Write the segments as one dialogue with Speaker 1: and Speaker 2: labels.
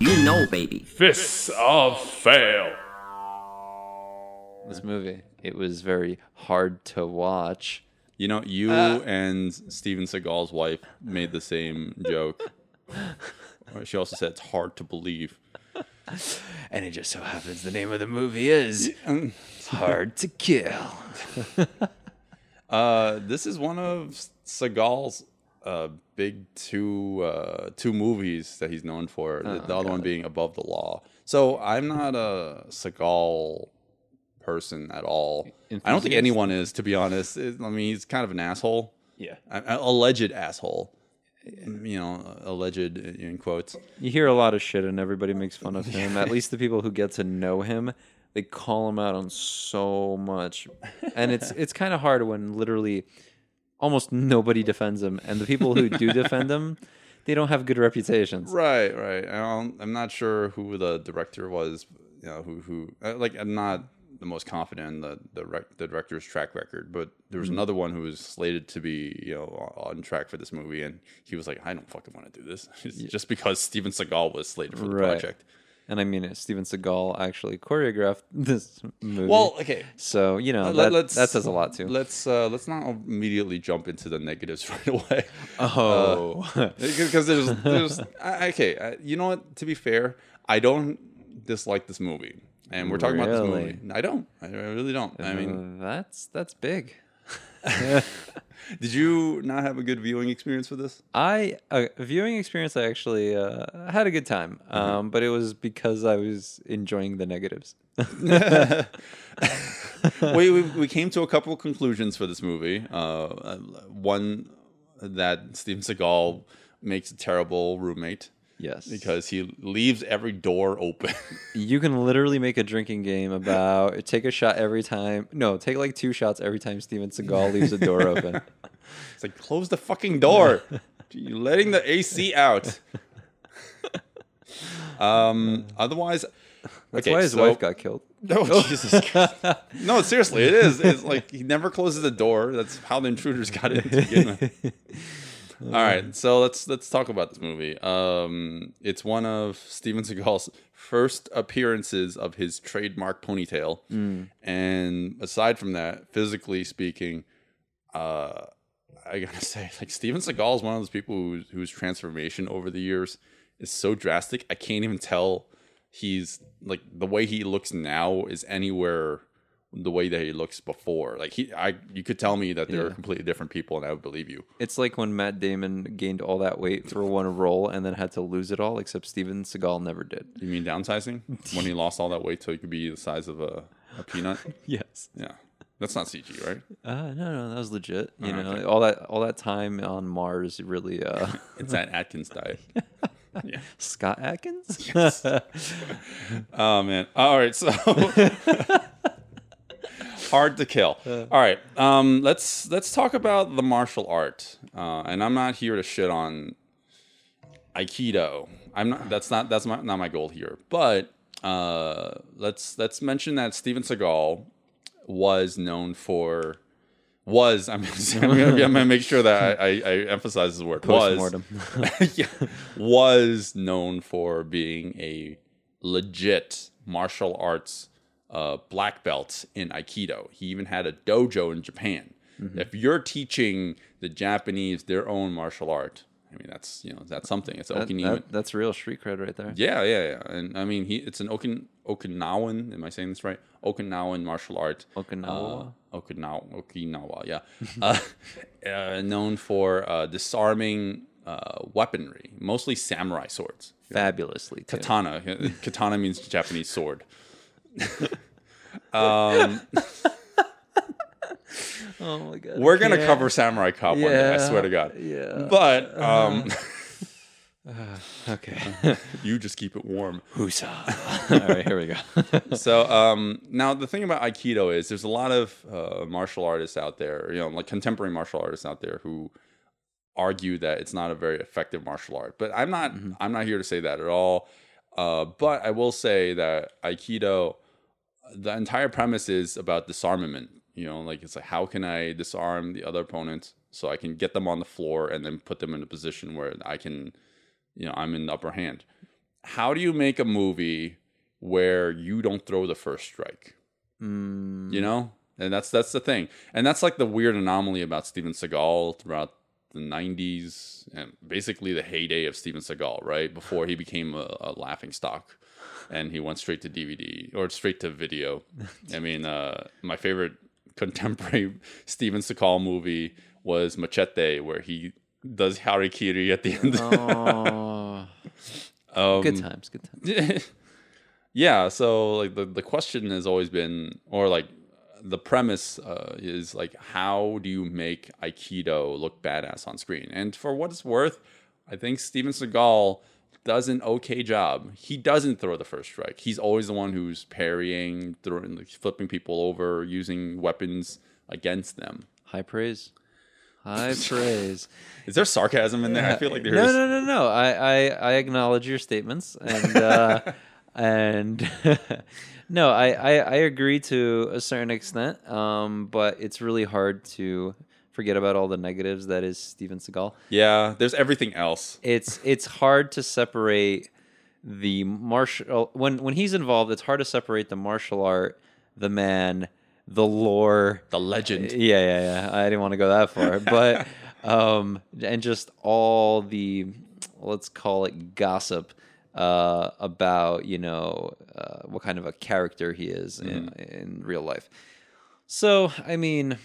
Speaker 1: You know, baby.
Speaker 2: Fists of Fail.
Speaker 3: this movie. It was very hard to watch.
Speaker 4: You know, you
Speaker 3: Uh.
Speaker 4: and Steven Seagal's wife made the same joke. She also said it's hard to believe.
Speaker 3: And it just so happens the name of the movie is Hard to Kill.
Speaker 4: Uh, this is one of Seagal's uh, big two uh, two movies that he's known for.
Speaker 3: Oh,
Speaker 4: the, the other one being Above the Law. So I'm not a Seagal person at all. I don't think anyone is, to be honest. It- I mean, he's kind of an asshole.
Speaker 3: Yeah.
Speaker 4: A- a- alleged asshole. You know, alleged in quotes.
Speaker 3: You hear a lot of shit and everybody makes fun of him. At least the people who get to know him, they call him out on so much. And it's it's kind of hard when literally almost nobody defends him and the people who do defend him, they don't have good reputations.
Speaker 4: Right, right. I'm not sure who the director was. You know, who who uh, like I'm not the most confident in the the, rec- the director's track record, but there was
Speaker 3: Mm-hmm.
Speaker 4: another one who was slated to be you know on track for this movie, and he was like, I don't fucking want to do this, just because Steven Seagal was slated for the
Speaker 3: Right.
Speaker 4: project.
Speaker 3: And I mean, Steven Seagal actually choreographed this movie.
Speaker 4: Well, okay.
Speaker 3: So you know that,
Speaker 4: let's-
Speaker 3: that says a lot too.
Speaker 4: Let's uh, let's not immediately jump into the negatives right away.
Speaker 3: oh,
Speaker 4: because there's there's okay uh, you know what to be fair i don't dislike this movie and we're talking about this movie i don't i really don't i mean
Speaker 3: that's that's big.
Speaker 4: Did you not have a good viewing experience with this
Speaker 3: I uh, viewing experience. I actually uh, had a good time,
Speaker 4: Mm-hmm.
Speaker 3: um, but it was because I was enjoying the negatives.
Speaker 4: we, we we came to a couple of conclusions for this movie uh one that steven seagal makes a terrible roommate
Speaker 3: Yes,
Speaker 4: because he leaves every door open
Speaker 3: you can literally make a drinking game about take a shot every time. No, take like two shots every time Steven Seagal leaves a door open.
Speaker 4: it's like close the fucking door you're letting the ac out um otherwise
Speaker 3: That's
Speaker 4: okay,
Speaker 3: why his
Speaker 4: so-
Speaker 3: wife got killed.
Speaker 4: No, Jesus. Christ. no, seriously, it is. It's like he never closes the door. That's how the intruders got in to begin with. All right, so let's let's talk about this movie. Um, it's one of Steven Seagal's first appearances of his trademark ponytail, and aside from that, physically speaking, uh, I gotta say, like Steven Seagal is one of those people whose, whose transformation over the years is so drastic. I can't even tell he's like the way he looks now is anywhere the way that he looks before. Like he, I, you could tell me that they're
Speaker 3: Yeah.
Speaker 4: completely different people, and I would believe you.
Speaker 3: It's like when Matt Damon gained all that weight for one role and then had to lose it all, except Steven Seagal never did.
Speaker 4: You mean downsizing when he lost all that weight so he could be the size of a, a peanut?
Speaker 3: Yes.
Speaker 4: Yeah, that's not CG, right?
Speaker 3: Uh, no, no, that was legit. You know,
Speaker 4: okay.
Speaker 3: all that all that time on Mars really. Uh,
Speaker 4: It's that Atkins diet. Yeah.
Speaker 3: Scott Adkins.
Speaker 4: Oh man! All right, so hard to kill. All right, um, let's let's talk about the martial art. Uh, and I'm not here to shit on Aikido. I'm not. That's not. That's my, not my goal here. But uh, let's let's mention that Steven Seagal was known for was. I'm, I'm, gonna, I'm gonna make sure that I, I, I emphasize the word was yeah, was known for being a legit martial arts uh, black belt in Aikido. He even had a dojo in Japan. If you're teaching the Japanese their own martial art, I mean that's you know that's something. It's
Speaker 3: That-
Speaker 4: Okinawan.
Speaker 3: that- that's real street cred right there.
Speaker 4: Yeah, yeah, yeah. And I mean, he it's an Okin, Okinawan. Am I saying this right? Okinawan martial art.
Speaker 3: Okinawa?
Speaker 4: Uh, Okinawa. Okinawa. Yeah. uh, uh, known for uh, disarming uh, weaponry, mostly samurai swords.
Speaker 3: Fabulously.
Speaker 4: Katana. Katana means Japanese sword. Um,
Speaker 3: Oh my god.
Speaker 4: we're gonna cover Samurai Cop one day. I swear to God.
Speaker 3: yeah.
Speaker 4: But um,
Speaker 3: Okay.
Speaker 4: You just keep it warm.
Speaker 3: Husa. All right, here we go.
Speaker 4: so um, now the thing about aikido is there's a lot of uh, martial artists out there you know like contemporary martial artists out there who argue that it's not a very effective martial art but i'm not i'm not here to say that at all uh, but i will say that aikido the entire premise is about disarmament you know like it's like how can i disarm the other opponent so i can get them on the floor and then put them in a position where i can you know i'm in the upper hand? How do you make a movie where you don't throw the first strike? Mm. You know? And that's that's the thing. And that's like the weird anomaly about steven seagal throughout the 90s and basically the heyday of steven seagal right? Before he became a, a laughing stock and he went straight to dvd or straight to video. I mean uh my favorite contemporary steven seagal movie was machete where he does harakiri at the end.
Speaker 3: Oh,
Speaker 4: um,
Speaker 3: good times, good times.
Speaker 4: yeah so like the, the question has always been or like the premise uh, is like how do you make aikido look badass on screen? And for what it's worth i think steven seagal does an okay job he doesn't throw the first strike he's always the one who's parrying throwing flipping people over using weapons against them
Speaker 3: High praise. High praise.
Speaker 4: is there sarcasm in there i feel like there's
Speaker 3: No, no, no, no. I, I, I acknowledge your statements, and uh, and no, I, I, I agree to a certain extent. Um, but it's really hard to forget about all the negatives that is Steven Seagal.
Speaker 4: yeah there's everything else
Speaker 3: It's it's hard to separate the martial when when he's involved. It's hard to separate the martial art, the man, the lore,
Speaker 4: the legend
Speaker 3: yeah, yeah, yeah. I didn't want to go that far, but um, and just all the let's call it gossip uh, about you know uh, what kind of a character he is in, in real life. So I mean,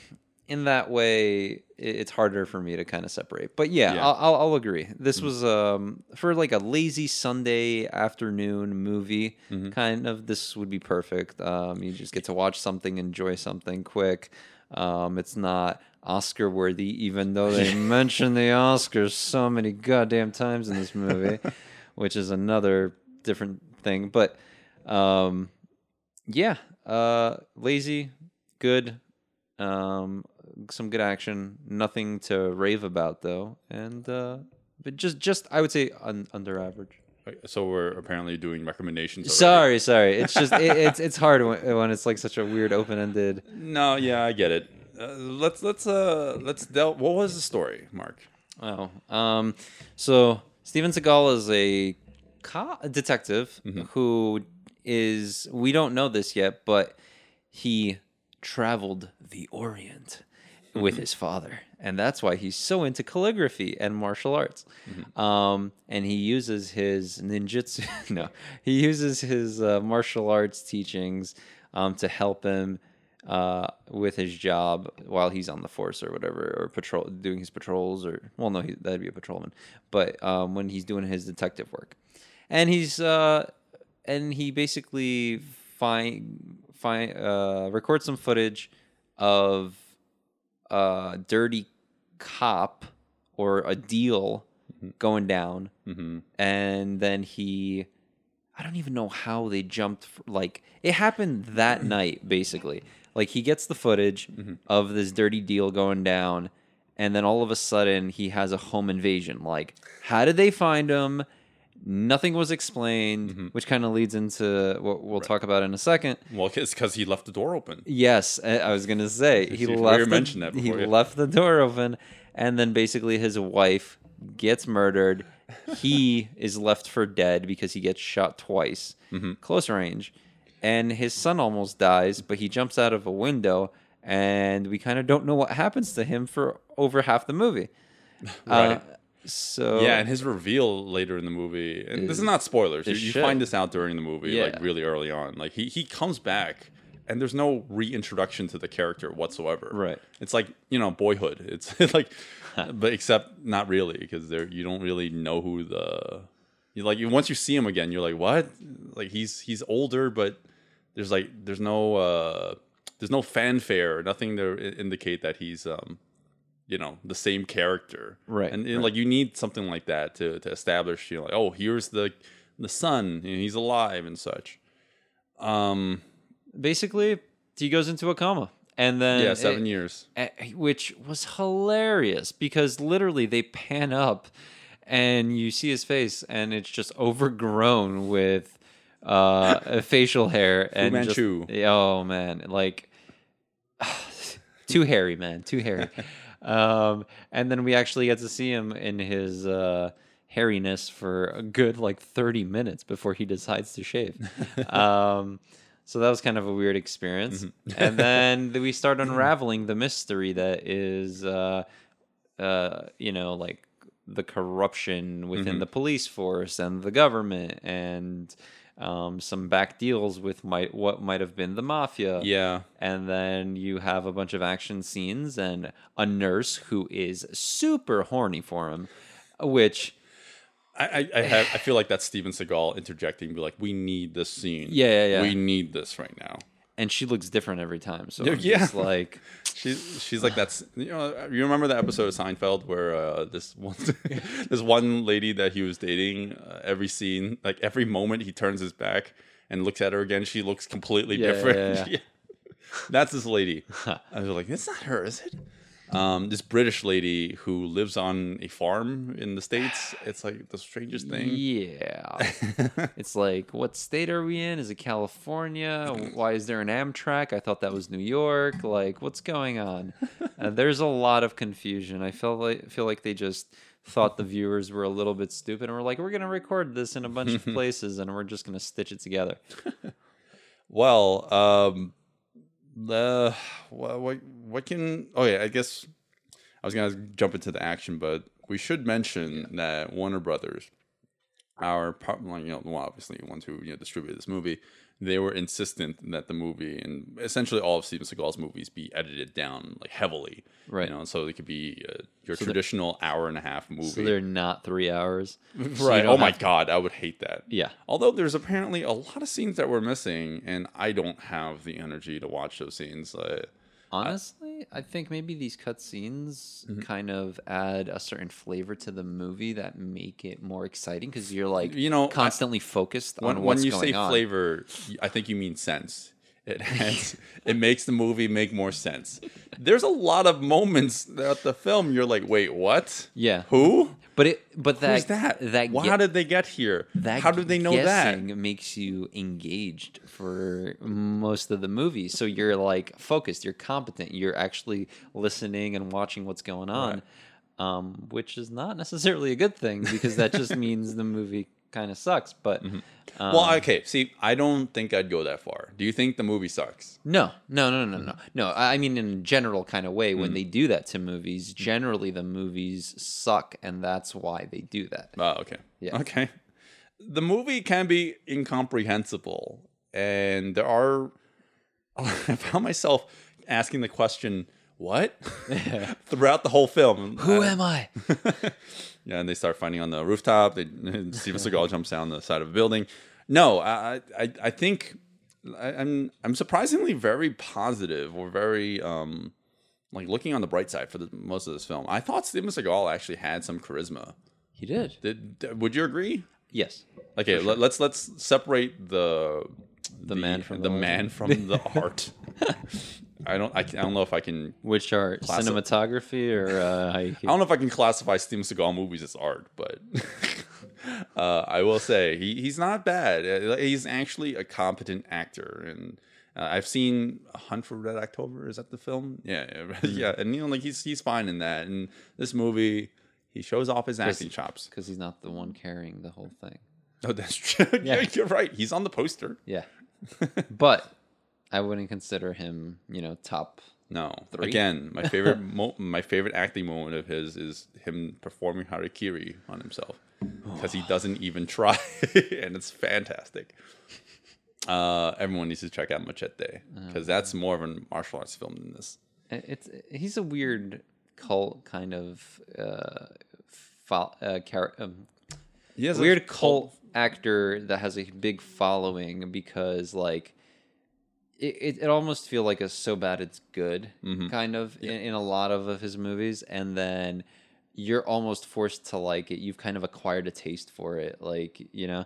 Speaker 3: in that way, it's harder for me to kind of separate. But yeah,
Speaker 4: Yeah.
Speaker 3: I'll, I'll, agree. This was um, for like a lazy Sunday afternoon movie. Kind of, this would be perfect. Um, you just get to watch something, enjoy something quick. Um, it's not Oscar worthy, even though they mention the Oscars so many goddamn times in this movie, which is another different thing. But um, yeah, uh, lazy, good, um, some good action. Nothing to rave about though, and uh, but just just I would say un- under average.
Speaker 4: so we're apparently doing recommendations already.
Speaker 3: Sorry, sorry. It's just it, it's it's hard when, when it's like such a weird open ended.
Speaker 4: No, yeah, I get it. Uh, let's let's uh let's delve. What was the story, Mark?
Speaker 3: Oh, um, so Steven Seagal is a co- a detective who is we don't know this yet, but he traveled the Orient with his father, and that's why he's so into calligraphy and martial arts. Um, and he uses his ninjutsu. no, he uses his uh, martial arts teachings um, to help him uh, with his job while he's on the force or whatever, or patrol doing his patrols, or well, no, he, that'd be a patrolman. But um, when he's doing his detective work, and he's uh, and he basically find find uh, record some footage of a dirty cop or a deal mm-hmm. going down, mm-hmm. and then he. I don't even know how they jumped. f- Like it happened that night, basically. Like he gets the footage mm-hmm. of this dirty deal going down, and then all of a sudden he has a home invasion. Like, how did they find him? Nothing was explained, which kind of leads into what we'll talk about in a second.
Speaker 4: Well, it's because he left the door open.
Speaker 3: Yes, I was gonna say he left.
Speaker 4: mentioned
Speaker 3: the,
Speaker 4: that
Speaker 3: he
Speaker 4: before, yeah.
Speaker 3: left the door open, and then basically his wife gets murdered. he is left for dead because he gets shot twice,
Speaker 4: Mm-hmm.
Speaker 3: close range, and his son almost dies, but he jumps out of a window, and we kind of don't know what happens to him for over half the movie.
Speaker 4: Right.
Speaker 3: Uh, so
Speaker 4: Yeah, and his reveal later in the movie, and this is not spoilers. You,
Speaker 3: is
Speaker 4: you find this out during the movie,
Speaker 3: Yeah.
Speaker 4: like really early on. Like he he comes back, and there's no reintroduction to the character whatsoever.
Speaker 3: Right.
Speaker 4: It's like you know Boyhood. It's like, but except not really because there you don't really know who the like once you see him again, you're like what? Like he's he's older, but there's like there's no uh there's no fanfare, nothing to indicate that he's um you know the same character.
Speaker 3: Right,
Speaker 4: and, and,
Speaker 3: right.
Speaker 4: like you need something like that to to establish you know like oh here's the the son and he's alive and such. Um
Speaker 3: Basically, he goes into a coma, and then
Speaker 4: yeah seven
Speaker 3: it-
Speaker 4: years
Speaker 3: which was hilarious because literally they pan up and you see his face and it's just overgrown with uh facial hair and just-
Speaker 4: Manchu.
Speaker 3: oh man. Like too hairy man. Too hairy um and then we actually get to see him in his uh hairiness for a good like 30 minutes before he decides to shave. Um so that was kind of a weird experience. And then we start unraveling the mystery that is uh uh you know like the corruption within the police force and the government and um, some back deals with might what might have been the mafia
Speaker 4: yeah
Speaker 3: and then you have a bunch of action scenes and a nurse who is super horny for him, which
Speaker 4: I, I, I have I feel like that's Steven Seagal interjecting, be like, "We need this scene.
Speaker 3: Yeah, yeah, yeah.
Speaker 4: We need this right now."
Speaker 3: And she looks different every time. So
Speaker 4: Yeah,
Speaker 3: I'm
Speaker 4: yeah.
Speaker 3: like
Speaker 4: She's she's like that's you know you remember the episode of Seinfeld where uh, this one this one lady that he was dating uh, every scene like every moment he turns his back and looks at her again she looks completely
Speaker 3: Yeah, yeah,
Speaker 4: different.
Speaker 3: yeah,
Speaker 4: That's this lady. I was like, it's not her, is it? Um, this British lady who lives on a farm in the states. It's like the strangest thing.
Speaker 3: yeah, it's like what state are we in? Is it California? Why is there an Amtrak? I thought that was New York. Like what's going on? Uh, there's a lot of confusion. I feel like feel like they just thought the viewers were a little bit stupid and were like, we're gonna record this in a bunch of places and we're just gonna stitch it together.
Speaker 4: Well, um, the what, what what can? Oh yeah, I guess I was gonna jump into the action, but we should mention that Warner Brothers, our you know, well, obviously the ones who you know distributed this movie, they were insistent that the movie and essentially all of Steven Seagal's movies be edited down like heavily,
Speaker 3: Right.
Speaker 4: You know, so it could be uh, your
Speaker 3: the-
Speaker 4: traditional hour and a half movie.
Speaker 3: So they're not three hours. So
Speaker 4: right. Oh my
Speaker 3: have-
Speaker 4: god, I would hate that.
Speaker 3: Yeah.
Speaker 4: Although there's apparently a lot of scenes that were missing, and I don't have the energy to watch those scenes. Uh,
Speaker 3: Honestly, I think maybe these cutscenes
Speaker 4: Mm-hmm.
Speaker 3: kind of add a certain flavor to the movie that make it more exciting because you're like,
Speaker 4: You know, I-
Speaker 3: constantly focused
Speaker 4: when,
Speaker 3: on
Speaker 4: when you say
Speaker 3: on.
Speaker 4: flavor, I think you mean sense. It has, it makes the movie make more sense. There's a lot of moments throughout the film. You're like, wait, what?
Speaker 3: Yeah.
Speaker 4: Who?
Speaker 3: But it, but that
Speaker 4: Who's that?
Speaker 3: that
Speaker 4: Why,
Speaker 3: ge-
Speaker 4: how did they get here?
Speaker 3: that
Speaker 4: how did they know that?
Speaker 3: makes you engaged for most of the movie. So you're like focused, you're competent, you're actually listening and watching what's going on, um, which is not necessarily a good thing because that just means the movie kind of sucks. But
Speaker 4: Mm-hmm.
Speaker 3: um,
Speaker 4: well, okay. See, I don't think I'd go that far. Do you think the movie sucks?
Speaker 3: No, no, no, no, no, no. I I mean, in a general kind of way, when they do that to movies, generally the movies suck, and that's why they do that.
Speaker 4: Oh, okay.
Speaker 3: Yeah.
Speaker 4: Okay. The movie can be incomprehensible, and there are. I found myself asking the question, "What?" throughout the whole film.
Speaker 3: Who am I?
Speaker 4: Yeah, and they start fighting on the rooftop. They, Steven Seagal jumps down the side of a building. No, I, I, I think I, I'm, I'm surprisingly very positive or very, um, like looking on the bright side for the most of this film. I thought Steven Seagal actually had some charisma.
Speaker 3: He did.
Speaker 4: Did, would you agree?
Speaker 3: Yes.
Speaker 4: Okay, let, us let's separate the
Speaker 3: The man from
Speaker 4: the
Speaker 3: the
Speaker 4: man from the art. I don't I, can- I don't know if I can
Speaker 3: Which art?
Speaker 4: Classic.
Speaker 3: cinematography or uh,
Speaker 4: I don't know if I can classify Steven Seagal movies as art, but uh, I will say he, he's not bad. Uh, He's actually a competent actor, and uh, I've seen Hunt for Red October. Is that the film? Yeah, yeah, yeah. And you know, like he's he's fine in that. And this movie, he shows off his acting chops.
Speaker 3: because he's not the one carrying the whole thing.
Speaker 4: Oh, that's true. yeah,
Speaker 3: Yeah.
Speaker 4: you're right. He's on the poster.
Speaker 3: Yeah, but I wouldn't consider him, you know, top.
Speaker 4: No.
Speaker 3: Three?
Speaker 4: Again, my favorite mo- my favorite acting moment of his is him performing harakiri on himself because he doesn't even try, and it's fantastic. Uh, everyone needs to check out Machete because that's more of a martial arts film than this.
Speaker 3: It's he's a weird cult kind of uh, fo- uh, char- um,
Speaker 4: He has a
Speaker 3: weird cult actor that has a big following because like it, it, it almost feel like a so bad it's good
Speaker 4: Mm-hmm.
Speaker 3: kind of in, in a lot of, of his movies and then you're almost forced to like it you've kind of acquired a taste for it like you know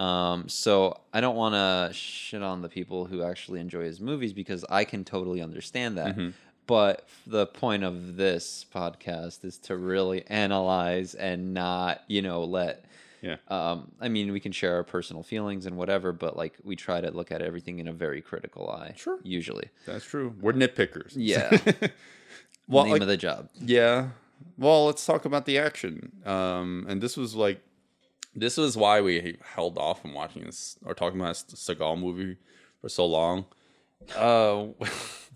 Speaker 3: um, so i don't want to shit on the people who actually enjoy his movies because i can totally understand that
Speaker 4: Mm-hmm.
Speaker 3: but the point of this podcast is to really analyze and not you know let
Speaker 4: Yeah.
Speaker 3: um, I mean, we can share our personal feelings and whatever, but like we try to look at everything in a very critical eye.
Speaker 4: Sure.
Speaker 3: Usually.
Speaker 4: That's true. We're nitpickers.
Speaker 3: Yeah.
Speaker 4: Well,
Speaker 3: Name
Speaker 4: like-
Speaker 3: of the job.
Speaker 4: Yeah. Well, let's talk about the action. Um, and this was like, this was why we held off from watching this or talking about this Seagal movie for so long. Uh,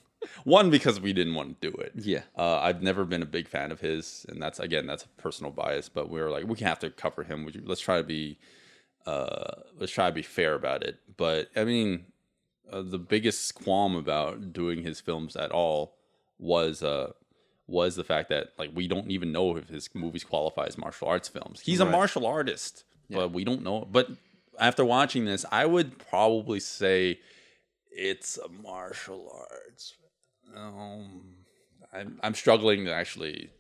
Speaker 4: one because we didn't want to do it.
Speaker 3: Yeah.
Speaker 4: Uh, I've never been a big fan of his, and that's again that's a personal bias. But we were like, we have to cover him. You- Let's try to be, uh, let's try to be fair about it. But I mean, uh, the biggest qualm about doing his films at all was uh was the fact that like we don't even know if his movies qualify as martial arts films. He's a martial artist, but we don't know. But after watching this, I would probably say it's a martial arts. Um, I'm I'm struggling to actually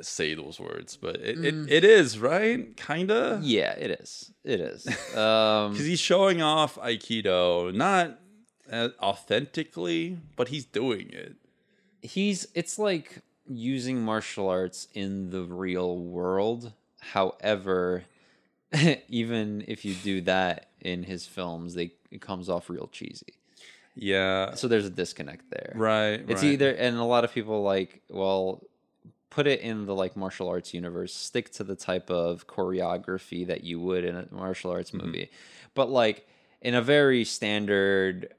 Speaker 4: say those words, but it, it, it is right, kinda.
Speaker 3: Yeah, it is. It is. Um,
Speaker 4: because he's showing off Aikido, not uh, authentically, but he's doing it.
Speaker 3: he's it's like using martial arts in the real world. However, even if you do that in his films, they it comes off real cheesy.
Speaker 4: Yeah,
Speaker 3: So there's a disconnect there.
Speaker 4: right.
Speaker 3: It's
Speaker 4: right.
Speaker 3: either and a lot of people like, well, put it in the like martial arts universe, stick to the type of choreography that you would in a martial arts
Speaker 4: Mm-hmm.
Speaker 3: movie. But like in a very standard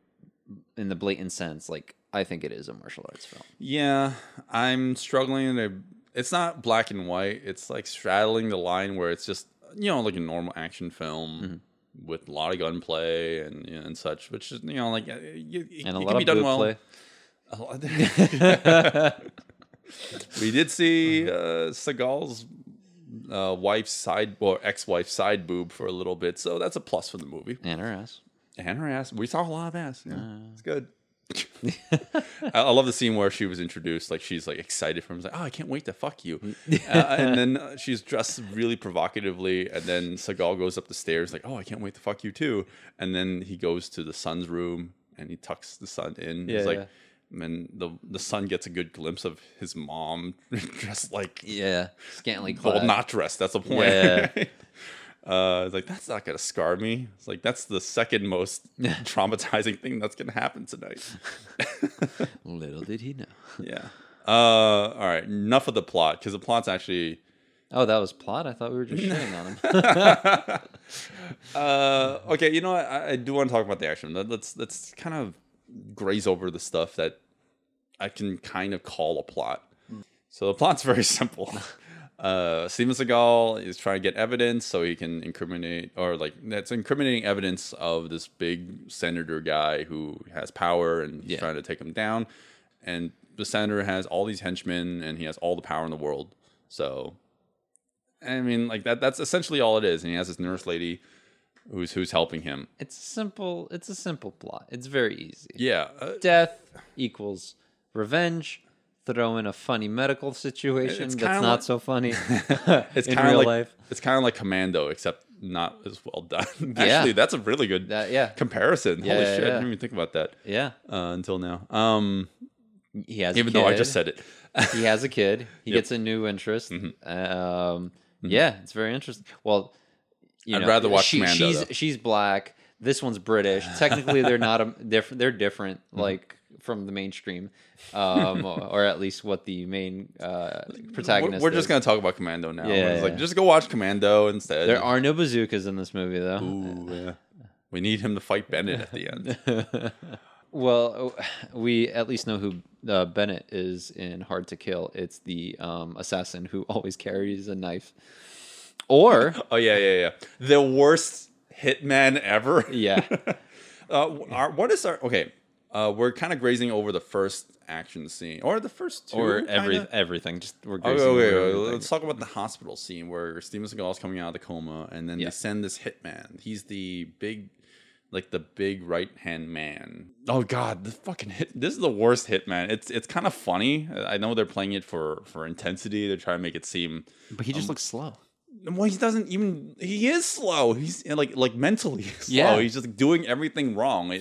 Speaker 3: in the blatant sense, like I think it is a martial arts film.
Speaker 4: Yeah, I'm struggling to. It's not black and white. It's like straddling the line where it's just you know like a normal action film
Speaker 3: Mm-hmm.
Speaker 4: With a lot of gunplay and you know, and such, which is you know like uh, you,
Speaker 3: And a
Speaker 4: it
Speaker 3: lot
Speaker 4: can
Speaker 3: of
Speaker 4: be done well.
Speaker 3: play.
Speaker 4: We did see uh, Seagal's uh, wife's side or ex-wife's side boob for a little bit, so that's a plus for the movie.
Speaker 3: And her ass.
Speaker 4: And her ass. We saw a lot of ass. Yeah, it's good. I, love the scene where she was introduced. Like she's like excited for him. She's like, oh, I can't wait to fuck you. uh, and then uh, she's dressed really provocatively. And then Seagal goes up the stairs like, oh, I can't wait to fuck you too. And then he goes to the son's room and he tucks the son in.
Speaker 3: Yeah,
Speaker 4: He's like,
Speaker 3: yeah.
Speaker 4: and the the son gets a good glimpse of his mom dressed like
Speaker 3: Yeah. Scantily clad.
Speaker 4: well, not dressed. That's the point.
Speaker 3: Yeah.
Speaker 4: uh, it's like that's not gonna scar me. It's like that's the second most traumatizing thing that's gonna happen tonight.
Speaker 3: Little did he know.
Speaker 4: yeah. Uh, all right. Enough of the plot because the plot's actually.
Speaker 3: Oh, that was plot? I thought we were just shitting on him.
Speaker 4: Uh, okay. You know what? I, I do want to talk about the action. Let- Let's let's kind of graze over the stuff that I can kind of call a plot. So the plot's very simple. Uh, Steven Seagal is trying to get evidence so he can incriminate, or like that's incriminating evidence of this big senator guy who has power and he's
Speaker 3: Yeah.
Speaker 4: trying to take him down. And the senator has all these henchmen and he has all the power in the world. So, I mean, like that. That's essentially all it is. And he has this nurse lady who's who's helping him.
Speaker 3: it's simple. It's a simple plot. It's very easy.
Speaker 4: Yeah, uh,
Speaker 3: Death equals revenge. Throw in a funny medical situation
Speaker 4: It's
Speaker 3: that's not
Speaker 4: like-
Speaker 3: so funny
Speaker 4: it's
Speaker 3: in
Speaker 4: kind of
Speaker 3: real
Speaker 4: like
Speaker 3: life.
Speaker 4: it's kind of like Commando, except not as well done.
Speaker 3: Yeah.
Speaker 4: That's a really good
Speaker 3: That- yeah.
Speaker 4: comparison.
Speaker 3: Yeah,
Speaker 4: Holy shit, I didn't even think about that
Speaker 3: Yeah,
Speaker 4: uh, until now. Um,
Speaker 3: he has. a
Speaker 4: even though I just said it.
Speaker 3: he has a kid. He
Speaker 4: Yep.
Speaker 3: gets a new interest.
Speaker 4: Mm-hmm.
Speaker 3: Um, Yeah, it's very interesting. Well, you
Speaker 4: I'd
Speaker 3: know,
Speaker 4: rather watch
Speaker 3: she,
Speaker 4: Commando,
Speaker 3: She's
Speaker 4: though.
Speaker 3: she's black. This one's British. Technically, they're not a different. They're different,
Speaker 4: Mm-hmm.
Speaker 3: like from the mainstream, um, or, at least what the main uh, protagonist.
Speaker 4: we're just gonna talk about Commando now.
Speaker 3: Yeah,
Speaker 4: It's like just go watch Commando instead.
Speaker 3: There are no bazookas in this movie, though.
Speaker 4: Ooh, yeah. We need him to fight Bennett at the end.
Speaker 3: Well, we at least know who uh, Bennett is in Hard to Kill. It's the um, assassin who always carries a knife. Or
Speaker 4: oh yeah, yeah, yeah. The worst hitman ever.
Speaker 3: yeah,
Speaker 4: Uh, our, what is our okay? Uh, we're kind of grazing over the first action scene or the first two,
Speaker 3: or every
Speaker 4: kinda?
Speaker 3: everything. Just we're
Speaker 4: Okay,
Speaker 3: grazing
Speaker 4: okay,
Speaker 3: over
Speaker 4: okay, let's talk about the hospital scene where Steven Seagal's coming out of the coma, and then
Speaker 3: Yeah.
Speaker 4: they send this hitman. He's the big, like the big right hand man. Oh god, the fucking hit. This is the worst Hitman. It's it's kind of funny. I know they're playing it for for intensity. They're trying to make it seem.
Speaker 3: But he just looks slow.
Speaker 4: Well, he doesn't even. He is slow. He's like like mentally slow.
Speaker 3: Yeah.
Speaker 4: He's just doing everything wrong.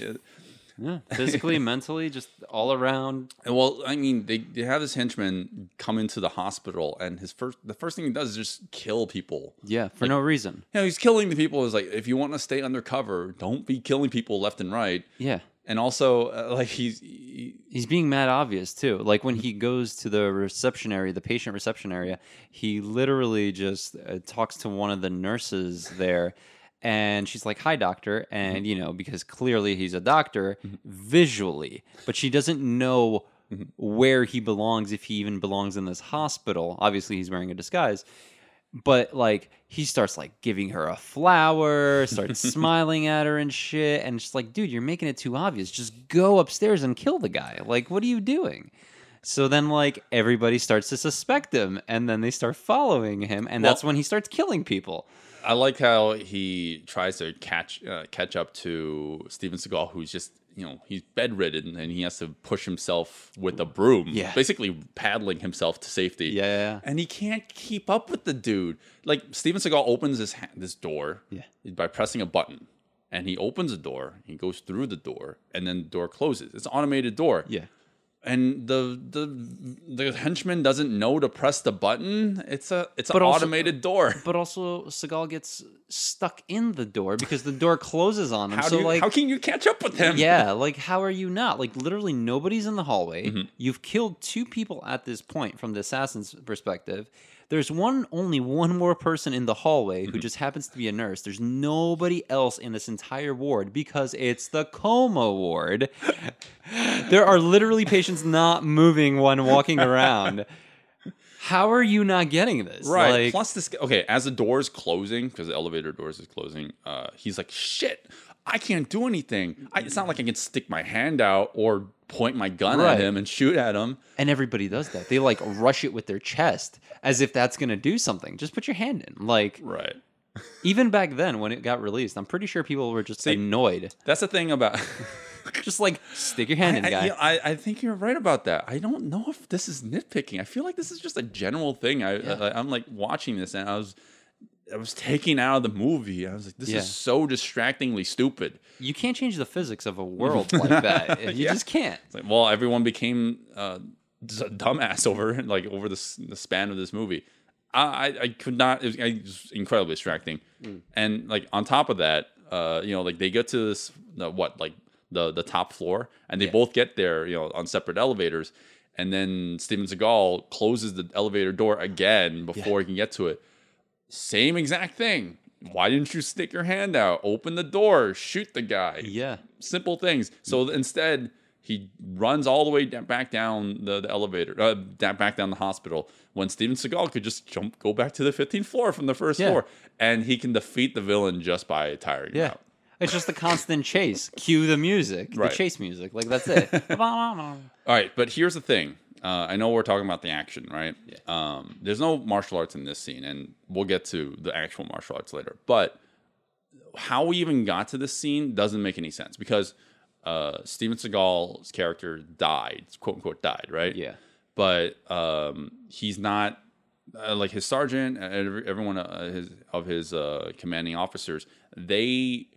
Speaker 3: Yeah, physically, mentally, just all around.
Speaker 4: And well, I mean, they, they have this henchman come into the hospital, and his first the first thing he does is just kill people.
Speaker 3: Yeah, for no reason.
Speaker 4: You know, he's killing the people. Is like, if you want to stay undercover, don't be killing people left and right.
Speaker 3: Yeah.
Speaker 4: And also, uh, like he's he,
Speaker 3: He's being mad obvious too. Like when he goes to the reception area, the patient reception area, he literally just uh, talks to one of the nurses there. And she's like, "Hi, doctor," and you know because clearly he's a doctor visually, but she doesn't know where he belongs if he even belongs in this hospital. Obviously, he's wearing a disguise, but like he starts like giving her a flower, starts smiling at her and shit, and just like, dude, you're making it too obvious. Just go upstairs and kill the guy. Like, what are you doing? So then, like, everybody starts to suspect him, and then they start following him, and that's when he starts killing people.
Speaker 4: I like how he tries to catch uh, catch up to Steven Seagal, who's just you know he's bedridden and he has to push himself with a broom,
Speaker 3: Yeah.
Speaker 4: basically paddling himself to safety.
Speaker 3: Yeah,
Speaker 4: and he can't keep up with the dude. Like Steven Seagal opens this ha- this door,
Speaker 3: Yeah.
Speaker 4: by pressing a button, and he opens a door. He goes through the door, and then the door closes. It's an automated door.
Speaker 3: Yeah.
Speaker 4: And the the the henchman doesn't know to press the button. It's a it's an automated door.
Speaker 3: But also, Seagal gets stuck in the door because the door closes on him.
Speaker 4: How
Speaker 3: so,
Speaker 4: you,
Speaker 3: like,
Speaker 4: how can you catch up with him?
Speaker 3: yeah, like how are you not? Like literally nobody's in the hallway.
Speaker 4: Mm-hmm.
Speaker 3: You've killed two people at this point from the assassin's perspective. There's one only one more person in the hallway
Speaker 4: Mm-hmm.
Speaker 3: who just happens to be a nurse. There's nobody else in this entire ward because it's the coma ward. there are literally patients not moving when walking around. How are you not getting this?
Speaker 4: Right.
Speaker 3: Like,
Speaker 4: Plus, this okay, as the door's closing, because the elevator doors is closing, uh, he's like, "Shit, I can't do anything. I, it's not like I can stick my hand out or point my gun
Speaker 3: Right.
Speaker 4: at him and shoot at him."
Speaker 3: And everybody does that. They like rush it with their chest as if that's going to do something. Just put your hand in. Like,
Speaker 4: Right.
Speaker 3: even back then when it got released, I'm pretty sure people were just annoyed.
Speaker 4: That's the thing about.
Speaker 3: Just like, stick your hand in,
Speaker 4: I,
Speaker 3: guy.
Speaker 4: I, I, I think you're right about that. I don't know if this is nitpicking. I feel like this is just a general thing. I, I I'm like watching this and I was I was taken out of the movie. I was like, this
Speaker 3: Yeah.
Speaker 4: is so distractingly stupid.
Speaker 3: you can't change the physics of a world like that. You
Speaker 4: Yeah.
Speaker 3: just can't.
Speaker 4: It's like, well, everyone became uh, a dumbass over like over the, the span of this movie. I, I, could not. It was, it was incredibly distracting, and like on top of that, uh, you know, like they get to this what like the the top floor, and they both get there, you know, on separate elevators, and then Steven Seagal closes the elevator door again before he can get to it. Same exact thing. Why didn't you stick your hand out, open the door, shoot the guy?
Speaker 3: Yeah.
Speaker 4: simple things. So instead, he runs all the way back down the, the elevator, uh, da- back down the hospital. When Steven Seagal could just jump, go back to the 15th floor from the first
Speaker 3: Yeah.
Speaker 4: floor, and he can defeat the villain just by tiring
Speaker 3: Yeah.
Speaker 4: out.
Speaker 3: It's just the constant chase. Cue the music,
Speaker 4: Right.
Speaker 3: the chase music. Like, that's it.
Speaker 4: All right, but here's the thing. Uh, I know we're talking about the action, right? Um, there's no martial arts in this scene, and we'll get to the actual martial arts later. But how we even got to this scene doesn't make any sense because uh, Steven Seagal's character died, quote unquote, died, right?
Speaker 3: Yeah.
Speaker 4: But um, he's not uh, like his sergeant and every, everyone uh, his, of his uh, commanding officers. They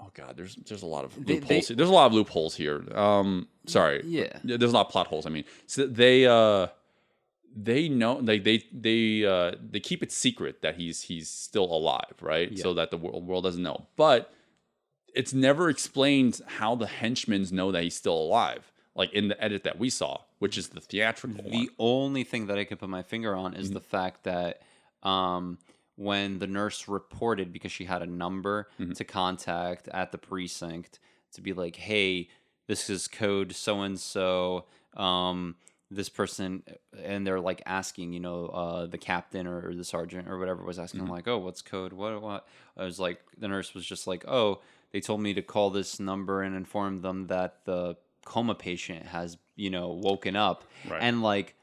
Speaker 4: Oh god, there's there's a lot of
Speaker 3: They-
Speaker 4: loopholes.
Speaker 3: they-
Speaker 4: here. There's a lot of loopholes here. Um, sorry.
Speaker 3: Yeah.
Speaker 4: there's a lot of plot holes. I mean, so they uh, they know like they they uh, they keep it secret that he's he's still alive, right? So that the world, world doesn't know. But it's never explained how the henchmen know that he's still alive. Like in the edit that we saw, which is the theatrical one.
Speaker 3: The only thing that I can put my finger on is the fact that um, when the nurse reported because she had a number to contact at the precinct to be like, "Hey, this is code so and so." Um, this person, and they're like asking, you know, uh, the captain or, the sergeant or whatever was asking, I'm like, "Oh, what's code? What? What?" I was like, the nurse was just like, "Oh, they told me to call this number and inform them that the coma patient has, you know, woken up."
Speaker 4: Right.
Speaker 3: And like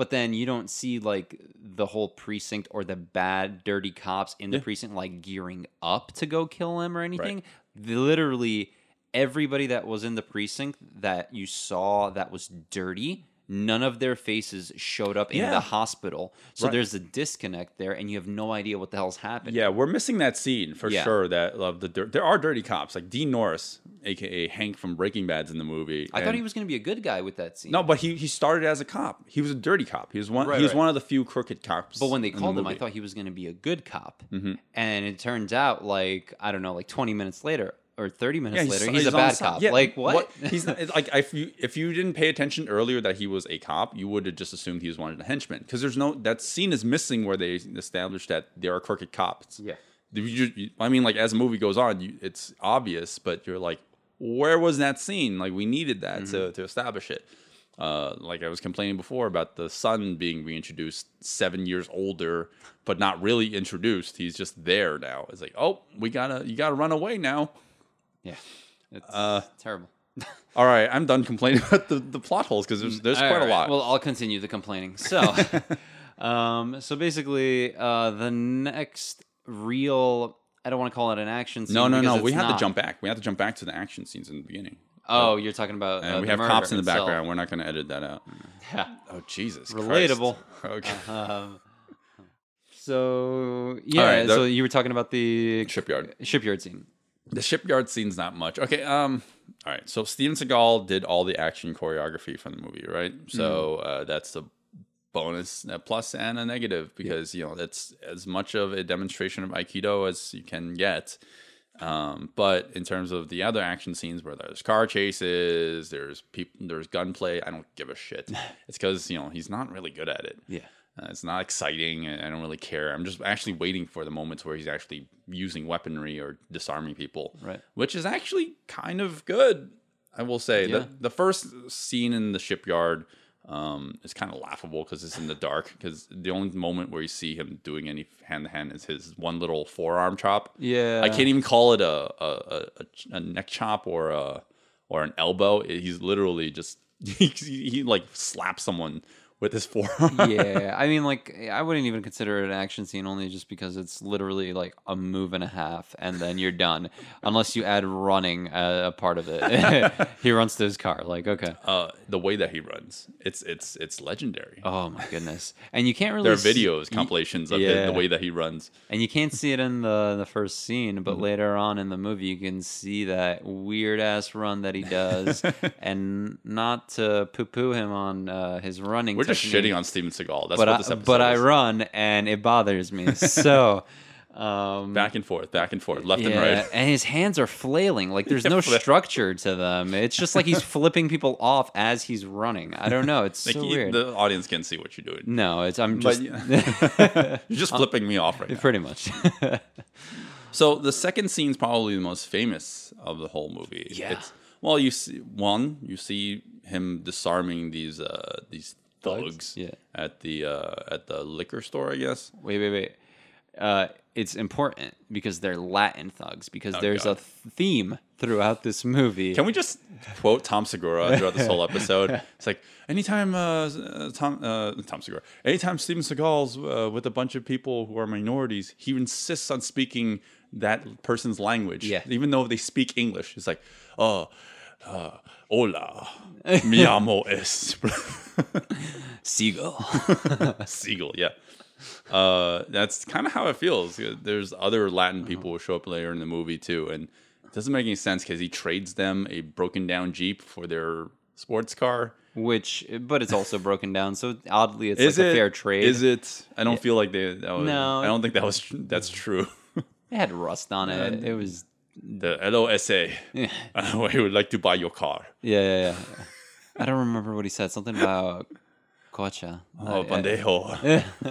Speaker 3: but then you don't see like the whole precinct or the bad, dirty cops in the
Speaker 4: Yeah.
Speaker 3: precinct like gearing up to go kill him or anything. Literally, everybody that was in the precinct that you saw that was dirty. None of their faces showed up in the hospital, so
Speaker 4: Right.
Speaker 3: there's a disconnect there, and you have no idea what the hell's happening.
Speaker 4: Yeah, we're missing that scene for
Speaker 3: Yeah.
Speaker 4: sure. That of the there are dirty cops like Dean Norris, aka Hank from Breaking Bad's in the movie.
Speaker 3: I thought he was going to be a good guy with that scene.
Speaker 4: no, but he he started as a cop. He was a dirty cop. He was one.
Speaker 3: Right,
Speaker 4: he was
Speaker 3: right.
Speaker 4: one of the few crooked cops.
Speaker 3: But when they
Speaker 4: in the
Speaker 3: called him, I thought he was going to be a good cop.
Speaker 4: Mm-hmm.
Speaker 3: And it turns out, like, I don't know, like 20 minutes later or 30 minutes
Speaker 4: Yeah,
Speaker 3: later, he's, a bad cop.
Speaker 4: Yeah,
Speaker 3: like, what?
Speaker 4: He's not, like if you if you didn't pay attention earlier that he was a cop, you would have just assumed he was one of the henchmen because there's no that scene is missing where they establish that there are crooked cops.
Speaker 3: Yeah.
Speaker 4: You you- I mean, like as the movie goes on, you, it's obvious, but you're like, where was that scene? Like we needed that
Speaker 3: Mm-hmm.
Speaker 4: to to establish it. Uh, like I was complaining before about the son being reintroduced seven years older, but not really introduced. He's just there now. It's like, oh, we gotta you gotta run away now.
Speaker 3: Yeah. It's
Speaker 4: Uh,
Speaker 3: terrible.
Speaker 4: All right, I'm done complaining about the, the plot holes because there's there's
Speaker 3: All
Speaker 4: quite a lot.
Speaker 3: Well, I'll continue the complaining. So, um, so basically, uh, the next real, I don't want to call it an action scene.
Speaker 4: no, no, no. We have to jump back. We have to jump back to the action scenes in the beginning.
Speaker 3: Oh, you're talking about.
Speaker 4: And
Speaker 3: uh,
Speaker 4: we have cops in the
Speaker 3: itself.
Speaker 4: background. We're not going to edit that out.
Speaker 3: Yeah.
Speaker 4: Oh Jesus,
Speaker 3: Relatable.
Speaker 4: Christ. Okay.
Speaker 3: Um, so yeah,
Speaker 4: right,
Speaker 3: so you were talking about the
Speaker 4: Shipyard.
Speaker 3: shipyard scene.
Speaker 4: The shipyard scene's not much. Okay. Um. All right. So Steven Seagal did all the action choreography from the movie, right? So uh, that's a bonus, a plus and a negative because you know that's as much of a demonstration of Aikido as you can get. Um, but in terms of the other action scenes where there's car chases, there's people, there's gunplay, I don't give a shit. it's because you know he's not really good at it.
Speaker 3: Yeah.
Speaker 4: Uh, it's not exciting. I don't really care. I'm just actually waiting for the moments where he's actually using weaponry or disarming people.
Speaker 3: Right.
Speaker 4: Which is actually kind of good. I will say
Speaker 3: Yeah.
Speaker 4: the the first scene in the shipyard um, is kind of laughable because it's in the dark. Because the only moment where you see him doing any hand to hand is his one little forearm chop.
Speaker 3: Yeah.
Speaker 4: I can't even call it a a, a, a- a neck chop or a or an elbow. He's literally just he, he like slaps someone with his forearm.
Speaker 3: yeah, I mean, like, I wouldn't even consider it an action scene only just because it's literally like a move and a half, and then you're done. Unless you add running uh, a part of it. he runs to his car, like, okay.
Speaker 4: uh, the way that he runs, it's it's it's legendary.
Speaker 3: Oh my goodness! And you can't really
Speaker 4: there are videos
Speaker 3: y-
Speaker 4: compilations of
Speaker 3: yeah.
Speaker 4: it, the way that he runs.
Speaker 3: and you can't see it in the the first scene, but
Speaker 4: Mm-hmm.
Speaker 3: later on in the movie, you can see that weird ass run that he does. and not to poo poo him on uh, his running.
Speaker 4: We're just shitting on Steven Seagal. That's
Speaker 3: but
Speaker 4: what
Speaker 3: I,
Speaker 4: this episode
Speaker 3: but I run and it bothers me. So. Um,
Speaker 4: back and forth, back and forth, left
Speaker 3: yeah,
Speaker 4: and right.
Speaker 3: and his hands are flailing. Like there's no structure to them. It's just like he's flipping people off as he's running. I don't know. It's
Speaker 4: Like,
Speaker 3: so
Speaker 4: you-
Speaker 3: weird.
Speaker 4: The audience can't see what you're doing.
Speaker 3: no, it's I'm
Speaker 4: But
Speaker 3: just
Speaker 4: You're just flipping me off right now.
Speaker 3: pretty much.
Speaker 4: So the second scene's probably the most famous of the whole movie.
Speaker 3: Yeah.
Speaker 4: It's, well, you see one, you see him disarming these uh, these thugs
Speaker 3: Yeah.
Speaker 4: at the uh, at the liquor store, I guess.
Speaker 3: wait, wait, wait. Uh, it's important because they're Latin thugs. Because there's
Speaker 4: Oh, God.
Speaker 3: a theme throughout this movie.
Speaker 4: Can we just quote Tom Segura throughout this whole episode? It's like anytime uh, uh, Tom uh, Tom Segura, anytime Steven Seagal's uh, with a bunch of people who are minorities, he insists on speaking that person's language,
Speaker 3: Yeah.
Speaker 4: even though they speak English. It's like, oh, uh, hola, mi amo es
Speaker 3: Seagull.
Speaker 4: Seagull, Yeah. Uh, that's kind of how it feels. There's other Latin people who show up later in the movie too, and it doesn't make any sense because he trades them a broken down Jeep for their sports car.
Speaker 3: Which, but it's also broken down. So oddly, it's
Speaker 4: Is
Speaker 3: like
Speaker 4: it
Speaker 3: a fair trade.
Speaker 4: Is it? I don't feel like they. That was,
Speaker 3: No.
Speaker 4: I don't think that was. That's true.
Speaker 3: It had rust on it. It was.
Speaker 4: The LOSA.
Speaker 3: Yeah.
Speaker 4: I would like to buy your car.
Speaker 3: Yeah, yeah, yeah. I don't remember what he said. Something about cocha.
Speaker 4: Oh,
Speaker 3: I-
Speaker 4: bandejo.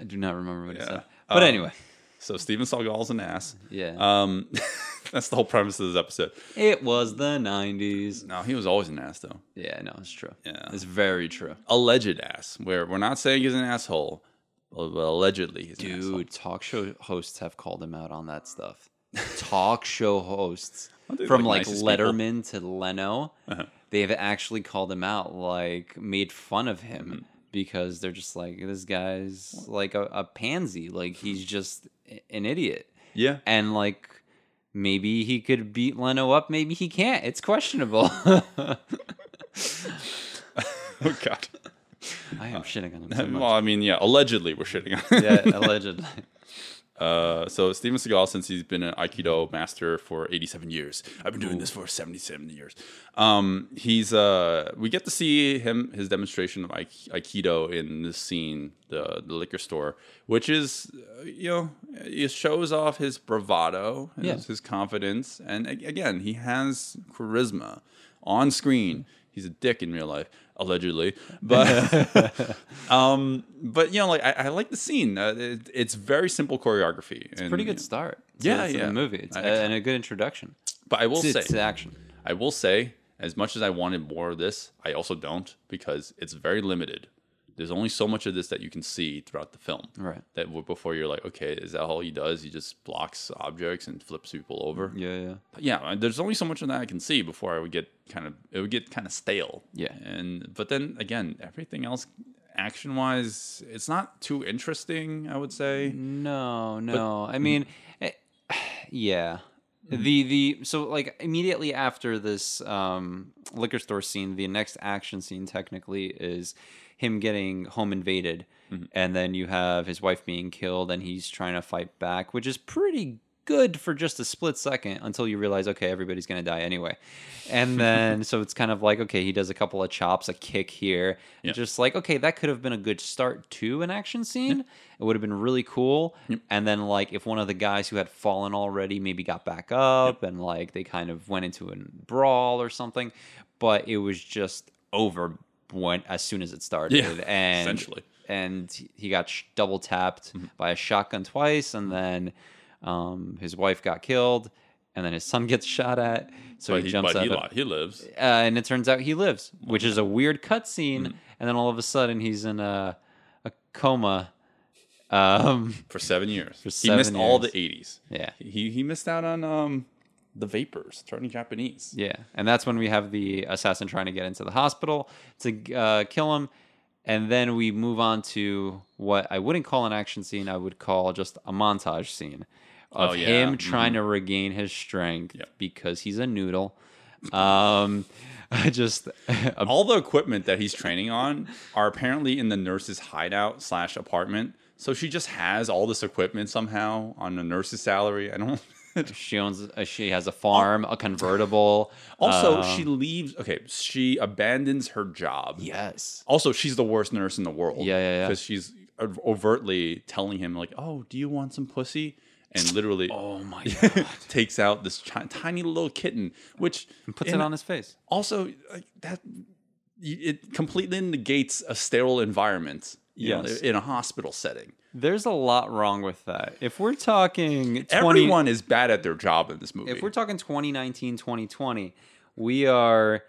Speaker 3: I do not remember what he said. But
Speaker 4: Um,
Speaker 3: anyway,
Speaker 4: So Steven Seagal's an ass.
Speaker 3: yeah.
Speaker 4: Um, that's the whole premise of this episode.
Speaker 3: it was the 90s.
Speaker 4: No, he was always an ass though.
Speaker 3: Yeah, no, it's true.
Speaker 4: Yeah.
Speaker 3: It's very true.
Speaker 4: alleged ass, where we're not saying he's an asshole, but allegedly he's an asshole.
Speaker 3: Dude, talk show hosts have called him out on that stuff. Talk show hosts. From
Speaker 4: like,
Speaker 3: like
Speaker 4: nicest people?
Speaker 3: Letterman to Leno,
Speaker 4: Uh-huh.
Speaker 3: they've actually called him out, like made fun of him
Speaker 4: Mm-hmm.
Speaker 3: because they're just like this guy's like a, a pansy, like he's just an idiot,
Speaker 4: Yeah.
Speaker 3: and like maybe he could beat Leno up, maybe he can't. It's questionable.
Speaker 4: Oh God.
Speaker 3: I am shitting on him so much.
Speaker 4: Well, I mean, yeah. Allegedly, we're shitting on. Him.
Speaker 3: yeah, allegedly.
Speaker 4: Uh, so Steven Seagal, since he's been an Aikido master for 87 years, I've been doing this for 77 years. Um, he's uh, we get to see him his demonstration of Aikido in this scene, the the liquor store, which is you know it shows off his bravado, his,
Speaker 3: Yeah.
Speaker 4: his confidence, and again he has charisma on screen. He's a dick in real life, allegedly, but um, but you know, like I, I like the scene. Uh, it, it's very simple choreography. It's a
Speaker 3: Pretty good start. to-
Speaker 4: Yeah,
Speaker 3: to
Speaker 4: yeah.
Speaker 3: The movie, it's,
Speaker 4: I-
Speaker 3: and a good introduction.
Speaker 4: But I will
Speaker 3: to,
Speaker 4: say,
Speaker 3: to action.
Speaker 4: I will say, as much as I wanted more of this, I also don't because it's very limited. There's only so much of this that you can see throughout the film.
Speaker 3: Right.
Speaker 4: That w- before you're like, okay, is that all he does? He just blocks objects and flips people over.
Speaker 3: Yeah, yeah.
Speaker 4: But yeah, there's only so much of that I can see before I would get kind of it would get kind of stale.
Speaker 3: Yeah.
Speaker 4: And but then again, everything else action wise, it's not too interesting, I would say.
Speaker 3: No, no. I mean, eh, yeah. The the so like immediately after this um, liquor store scene, the next action scene technically is him getting home invaded, mm-hmm. and then you have his wife being killed, and he's trying to fight back, which is pretty good for just a split second until you realize, okay, everybody's gonna die anyway, and then so it's kind of like okay, he does a couple of chops, a kick here,
Speaker 4: Yeah.
Speaker 3: just like okay, that could have been a good start to an action scene. It would have been really cool. And then like if one of the guys who had fallen already maybe got back up and like they kind of went into a brawl or something, but it was just over when as soon as it started.
Speaker 4: Yeah,
Speaker 3: and
Speaker 4: essentially.
Speaker 3: and he- he got sh- double tapped by a shotgun twice, and then um, his wife got killed, and then his son gets shot at. So
Speaker 4: but
Speaker 3: he
Speaker 4: he,
Speaker 3: jumps
Speaker 4: but
Speaker 3: out.
Speaker 4: he, li- he lives.
Speaker 3: uh, and it turns out he lives, which is a weird cutscene. And then all of a sudden, he's in a, a coma. Um,
Speaker 4: for seven years. he
Speaker 3: seven
Speaker 4: missed all the 80s.
Speaker 3: Yeah.
Speaker 4: He he missed out on um the vapors turning Japanese.
Speaker 3: yeah, and that's when we have the assassin trying to get into the hospital to uh, kill him, and then we move on to what I wouldn't call an action scene. I would call just a montage scene of
Speaker 4: Oh, yeah.
Speaker 3: him trying to regain his strength
Speaker 4: Yep.
Speaker 3: because he's a noodle. Um, just a
Speaker 4: All the equipment that he's training on are apparently in the nurse's hideout slash apartment. So she just has all this equipment somehow on a nurse's salary. I don't.
Speaker 3: She owns. Uh, she has a farm, a convertible.
Speaker 4: Also,
Speaker 3: um,
Speaker 4: she leaves. Okay, she abandons her job.
Speaker 3: Yes.
Speaker 4: Also, she's the worst nurse in the world.
Speaker 3: Yeah, yeah, yeah.
Speaker 4: Because she's overtly telling him like, "Oh, do you want some pussy?" And literally,
Speaker 3: Oh my god.
Speaker 4: takes out this chi- tiny little kitten, which
Speaker 3: and
Speaker 4: Puts
Speaker 3: it on his face.
Speaker 4: also like that it completely negates a sterile environment you know,
Speaker 3: Yes.
Speaker 4: in a hospital setting
Speaker 3: There's a lot wrong with that. If we're talking 20,
Speaker 4: everyone is bad at their job in this movie
Speaker 3: if we're talking 2019, 2020, we are.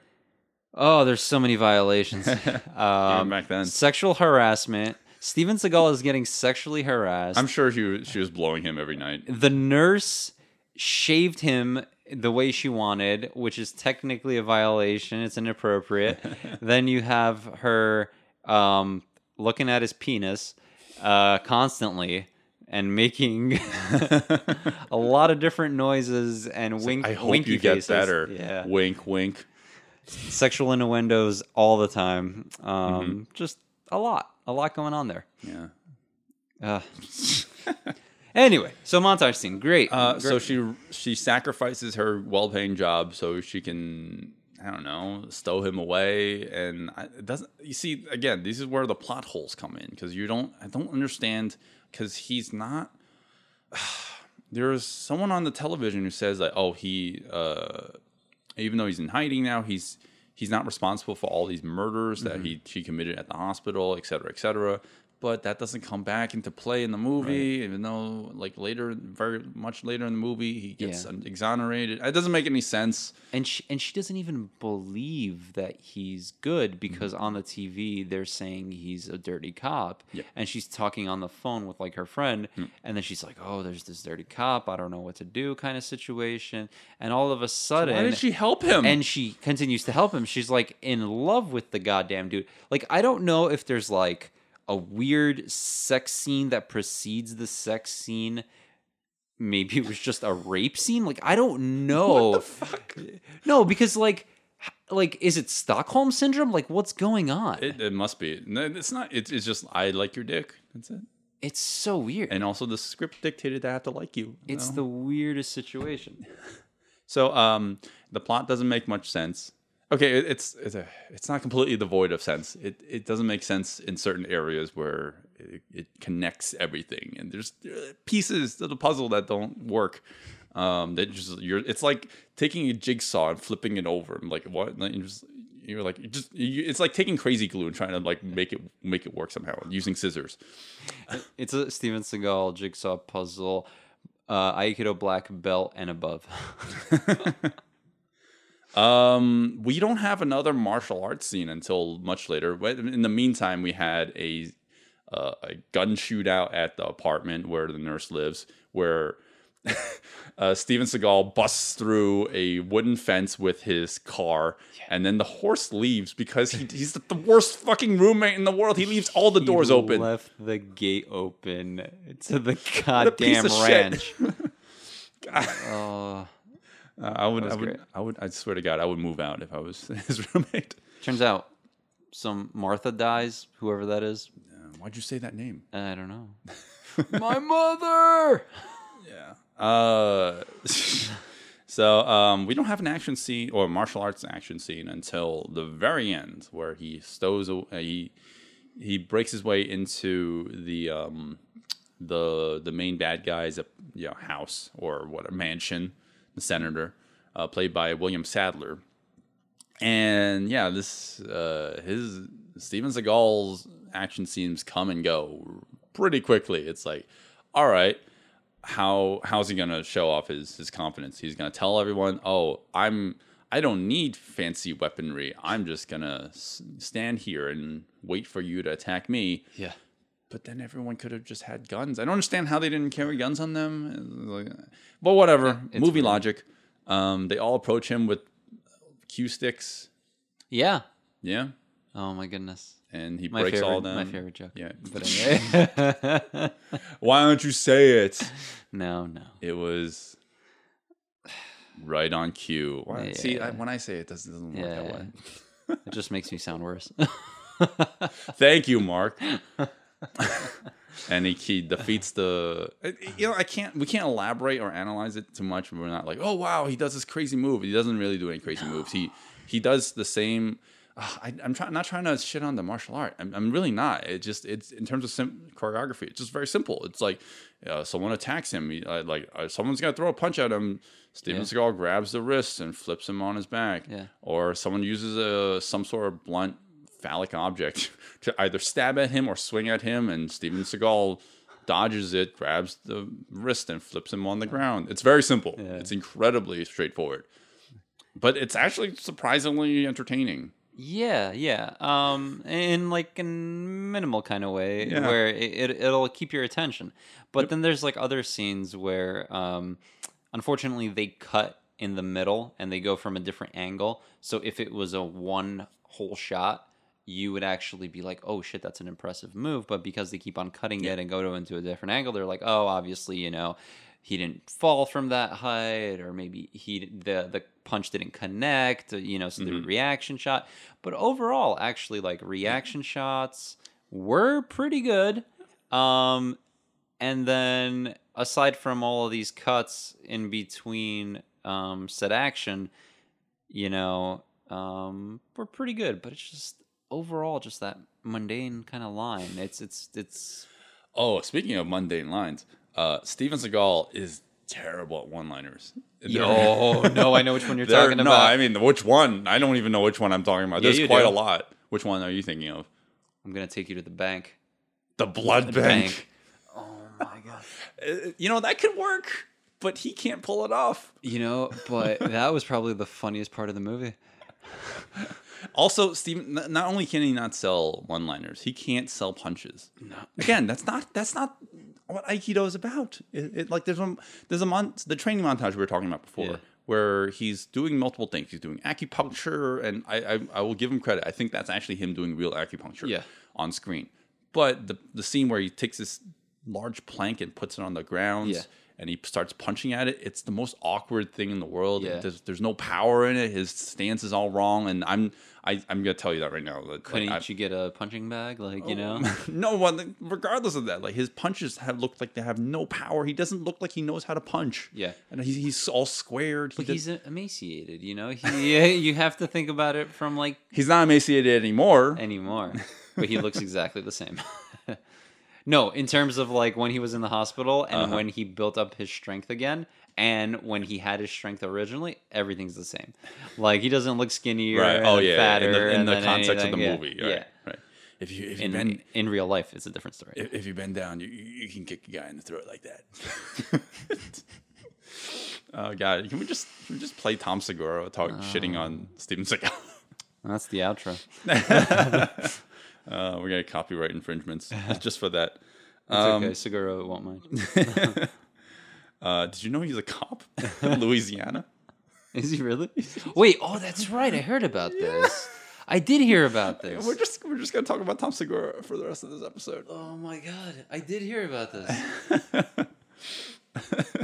Speaker 3: Oh, there's so many violations. um,
Speaker 4: back then.
Speaker 3: sexual harassment. Steven Seagal is getting sexually harassed.
Speaker 4: i'm sure she was, she was blowing him every night
Speaker 3: the nurse shaved him the way she wanted, which is technically a violation. It's inappropriate. then you have her um, looking at his penis uh, constantly and making a lot of different noises and wink.
Speaker 4: i hope
Speaker 3: winky
Speaker 4: you get
Speaker 3: faces.
Speaker 4: better
Speaker 3: Yeah,
Speaker 4: wink wink
Speaker 3: sexual innuendos all the time. Um,
Speaker 4: Mm-hmm.
Speaker 3: Just a lot, a lot going on there.
Speaker 4: yeah
Speaker 3: Uh, anyway, so montage scene, great.
Speaker 4: uh,
Speaker 3: Great.
Speaker 4: so she she sacrifices her well-paying job so she can I don't know, stow him away, and I, it doesn't. You see, again, this is where the plot holes come in because you don't. I don't understand because he's not. There's someone on the television who says that, oh, he, uh, even though he's in hiding now, he's he's not responsible for all these murders that he she committed at the hospital, et cetera, et cetera. But that doesn't come back into play in the movie. Even though, like later, very much later in the movie, he gets
Speaker 3: Yeah.
Speaker 4: exonerated. It doesn't make any sense.
Speaker 3: and she and she doesn't even believe that he's good because
Speaker 4: Mm-hmm.
Speaker 3: on the TV they're saying he's a dirty cop,
Speaker 4: Yeah.
Speaker 3: and she's talking on the phone with like her friend,
Speaker 4: Mm.
Speaker 3: and then she's like, "Oh, there's this dirty cop. I don't know what to do," kind of situation, and all of a sudden,
Speaker 4: Why did she help him?
Speaker 3: and she continues to help him. She's like in love with the goddamn dude. Like I don't know if there's like a weird sex scene that precedes the sex scene. Maybe it was just a rape scene. Like I don't know. No, because like like is it Stockholm syndrome? Like what's going on?
Speaker 4: it, it must be. No, it's not. It's, it's just I like your dick. That's it.
Speaker 3: it's so weird.
Speaker 4: And also, the script dictated that I have to like you.
Speaker 3: it's
Speaker 4: No.
Speaker 3: the weirdest situation.
Speaker 4: So um, the plot doesn't make much sense. Okay, it's it's a, it's not completely devoid of sense. It it doesn't make sense in certain areas where it, it connects everything, and there's pieces of the puzzle that don't work. Um, that just you're. It's like taking a jigsaw and flipping it over. I'm like what? And you're just you're like just you, it's like taking crazy glue and trying to like make it make it work somehow using scissors.
Speaker 3: It's a Steven Seagal jigsaw puzzle. Uh, Aikido black belt and above.
Speaker 4: Um, we don't have another martial arts scene until much later. But In the meantime, we had a uh, a gun shootout at the apartment where the nurse lives, where uh, Steven Seagal busts through a wooden fence with his car, and then the horse leaves because he, he's the worst fucking roommate in the world. He leaves all the doors
Speaker 3: He
Speaker 4: open.
Speaker 3: Left the gate open to the goddamn ranch. Oh.
Speaker 4: Uh, I would, I would,
Speaker 3: great.
Speaker 4: I would, I swear to God, I would move out if I was his roommate.
Speaker 3: Turns out some Martha dies, whoever that is.
Speaker 4: Uh, why'd you say that name?
Speaker 3: I don't know. My mother. Yeah.
Speaker 4: Uh, so um, we don't have an action scene or martial arts action scene until the very end, where he stows uh, he he breaks his way into the um the the main bad guy's uh, you know, house or what a mansion, the senator, uh, played by William Sadler. And yeah, this uh, his Steven Seagal's action scenes come and go pretty quickly. It's like, all right, how how's he gonna show off his his confidence? He's gonna tell everyone, "Oh, I'm I don't need fancy weaponry. I'm just gonna s- stand here and wait for you to attack me."
Speaker 3: Yeah.
Speaker 4: But then everyone could have just had guns. I don't understand how they didn't carry guns on them. But whatever,
Speaker 3: it's
Speaker 4: movie
Speaker 3: weird.
Speaker 4: logic. Um, they all approach him with cue sticks.
Speaker 3: Yeah.
Speaker 4: Yeah,
Speaker 3: Oh my goodness.
Speaker 4: and he
Speaker 3: My
Speaker 4: breaks
Speaker 3: favorite,
Speaker 4: all them.
Speaker 3: my favorite joke.
Speaker 4: Yeah.
Speaker 3: But anyway.
Speaker 4: Why don't you say it?
Speaker 3: no, no.
Speaker 4: It was right on cue. Why- See, I, when I say it, doesn't, doesn't work that way.
Speaker 3: It just makes me sound worse.
Speaker 4: Thank you, Mark. and he, he defeats the. You know, I can't. We can't elaborate or analyze it too much. We're not like, oh wow, he does this crazy move. He doesn't really do any crazy moves. He he does the same. Uh, I, I'm trying not trying to shit on the martial art. I'm, I'm really not. It just it's in terms of sim- choreography. It's just very simple. It's like uh, someone attacks him. He, uh, like uh, someone's gonna throw a punch at him. Steven
Speaker 3: Yeah.
Speaker 4: Seagal grabs the wrist and flips him on his back.
Speaker 3: Yeah.
Speaker 4: Or someone uses a some sort of blunt phallic object to either stab at him or swing at him, and Steven Seagal dodges it, grabs the wrist, and flips him on the ground. It's very simple. It's incredibly straightforward, but it's actually surprisingly entertaining.
Speaker 3: Yeah, yeah. Um, in like a minimal kind of way
Speaker 4: Yeah.
Speaker 3: where it, it it'll keep your attention. But then there's like other scenes where, um, unfortunately, they cut in the middle and they go from a different angle. So if it was a one whole shot, you would actually be like, "Oh shit, that's an impressive move." But because they keep on cutting it and go to into a different angle, they're like, "Oh, obviously, you know." He didn't fall from that height, or maybe he the the punch didn't connect, you know. So the reaction shot, but overall, actually, like reaction shots were pretty good. Um, and then aside from all of these cuts in between um, said action, you know, um, we're pretty good. But it's just overall just that mundane kind of line. It's it's it's
Speaker 4: Oh, speaking of mundane lines, uh, Steven Seagal is terrible at one-liners.
Speaker 3: oh no, I know which one you're talking about. no.
Speaker 4: I mean which one? I don't even know which one I'm talking about.
Speaker 3: Yeah,
Speaker 4: There's quite
Speaker 3: do.
Speaker 4: a lot. Which one are you thinking of?
Speaker 3: I'm gonna take you to the bank.
Speaker 4: the blood bank.
Speaker 3: Oh my god.
Speaker 4: Uh, You know that could work, but he can't pull it off.
Speaker 3: You know, but that was probably the funniest part of the movie.
Speaker 4: Also, Steven, not only can he not sell one-liners, he can't sell punches. No. Again, that's not that's not what Aikido is about. It, it- like there's a there's a mon- the training montage we were talking about before,
Speaker 3: Yeah.
Speaker 4: where he's doing multiple things. He's doing acupuncture, and I, I I will give him credit. I think that's actually him doing real acupuncture.
Speaker 3: Yeah.
Speaker 4: on screen. But the the scene where he takes this large plank and puts it on the ground.
Speaker 3: Yeah.
Speaker 4: And he starts punching at it. It's the most awkward thing in the world.
Speaker 3: Yeah.
Speaker 4: There's, there's no power in it. His stance is all wrong, and I'm I, I'm gonna tell you that right now. Like,
Speaker 3: Couldn't
Speaker 4: I-
Speaker 3: you get a punching bag? Like, you know?
Speaker 4: Oh, no one. Regardless of that, like his punches have looked like they have no power. He doesn't look like he knows how to punch.
Speaker 3: Yeah.
Speaker 4: and he's, he's all squared. He
Speaker 3: But he's emaciated, you know? He, you have to think about it from like
Speaker 4: he's not emaciated anymore.
Speaker 3: anymore. But he looks exactly the same. no, in terms of like when he was in the hospital and
Speaker 4: Uh-huh.
Speaker 3: when he built up his strength again and when he had his strength originally, everything's the same. Like he doesn't look skinnier
Speaker 4: right. Oh yeah.
Speaker 3: fatter
Speaker 4: in the, in
Speaker 3: and
Speaker 4: the
Speaker 3: then
Speaker 4: context of the
Speaker 3: anything.
Speaker 4: movie.
Speaker 3: Yeah.
Speaker 4: Right.
Speaker 3: yeah.
Speaker 4: Right. If you if you
Speaker 3: In,
Speaker 4: bend
Speaker 3: in real life, it's a different story.
Speaker 4: if, if you bend down, you, you you can kick a guy in the throat like that. oh god, can we just can we just play Tom Segura talk shitting on Steven Seagal?
Speaker 3: That's the outro.
Speaker 4: Uh, we're gonna copyright infringements just for that.
Speaker 3: It's
Speaker 4: Um,
Speaker 3: okay. Segura won't mind.
Speaker 4: Uh, did you know he's a cop in Louisiana?
Speaker 3: Is he really? Wait, oh, that's right. I heard about this. I did hear about this.
Speaker 4: We're just we're just gonna talk about Tom Segura for the rest of this episode.
Speaker 3: Oh my god, I did hear about this.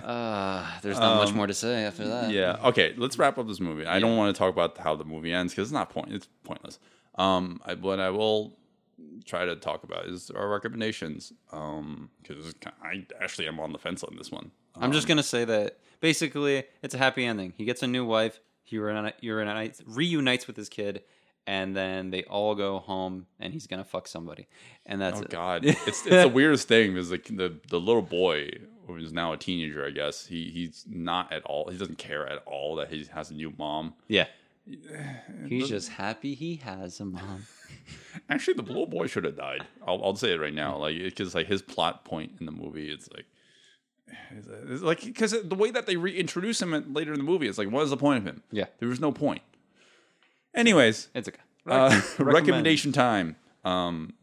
Speaker 3: uh, there's not much more to say after that.
Speaker 4: Um, Yeah. Okay. Let's wrap up this movie. I don't want to talk about how the movie ends because it's not point. It's pointless. Um, I, what I will try to talk about is our recommendations. Um, because I actually am on the fence on this one.
Speaker 3: I'm just gonna say that basically it's a happy ending. He gets a new wife. He reuni- reunites, reunites with his kid, and then they all go home, and he's gonna fuck somebody, and that's
Speaker 4: Oh
Speaker 3: it.
Speaker 4: God, it's it's the weirdest thing because like the the little boy who is now a teenager, I guess he he's not at all. He doesn't care at all that he has a new mom.
Speaker 3: Yeah. He's just happy he has a mom.
Speaker 4: Actually, the little boy should have died. I'll, I'll say it right now, like because like his plot point in the movie, it's like, it's, like because the way that they reintroduce him at, later in the movie, it's like, what is the point of him?
Speaker 3: Yeah.
Speaker 4: there was no point. Anyways,
Speaker 3: It's okay.
Speaker 4: uh,
Speaker 3: recommend.
Speaker 4: recommendation time. Um,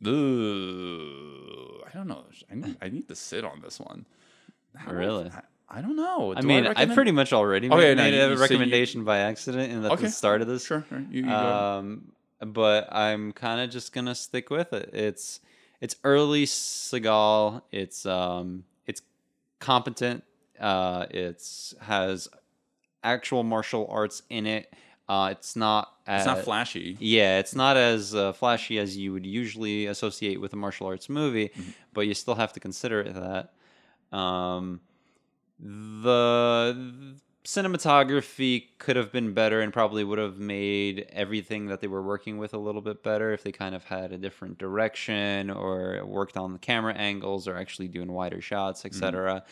Speaker 4: the I don't know. I need, I need to sit on this one. How
Speaker 3: Really?
Speaker 4: I don't know.
Speaker 3: I mean, I,
Speaker 4: recommend-
Speaker 3: pretty much already
Speaker 4: Okay,
Speaker 3: made,
Speaker 4: now
Speaker 3: made
Speaker 4: you-
Speaker 3: a
Speaker 4: you say you-
Speaker 3: recommendation by accident in the,
Speaker 4: Okay.
Speaker 3: the start of this.
Speaker 4: Sure, sure. You, you.
Speaker 3: Um, but I'm kind of just gonna stick with it. It's it's early Seagal. It's um it's competent. Uh, it's has actual martial arts in it. Uh, it's not.
Speaker 4: it's not flashy.
Speaker 3: Yeah, it's not as uh, flashy as you would usually associate with a martial arts movie,
Speaker 4: Mm-hmm.
Speaker 3: but you still have to consider it that. Um, the cinematography could have been better and probably would have made everything that they were working with a little bit better if they kind of had a different direction or worked on the camera angles or actually doing wider shots, etc. Mm-hmm.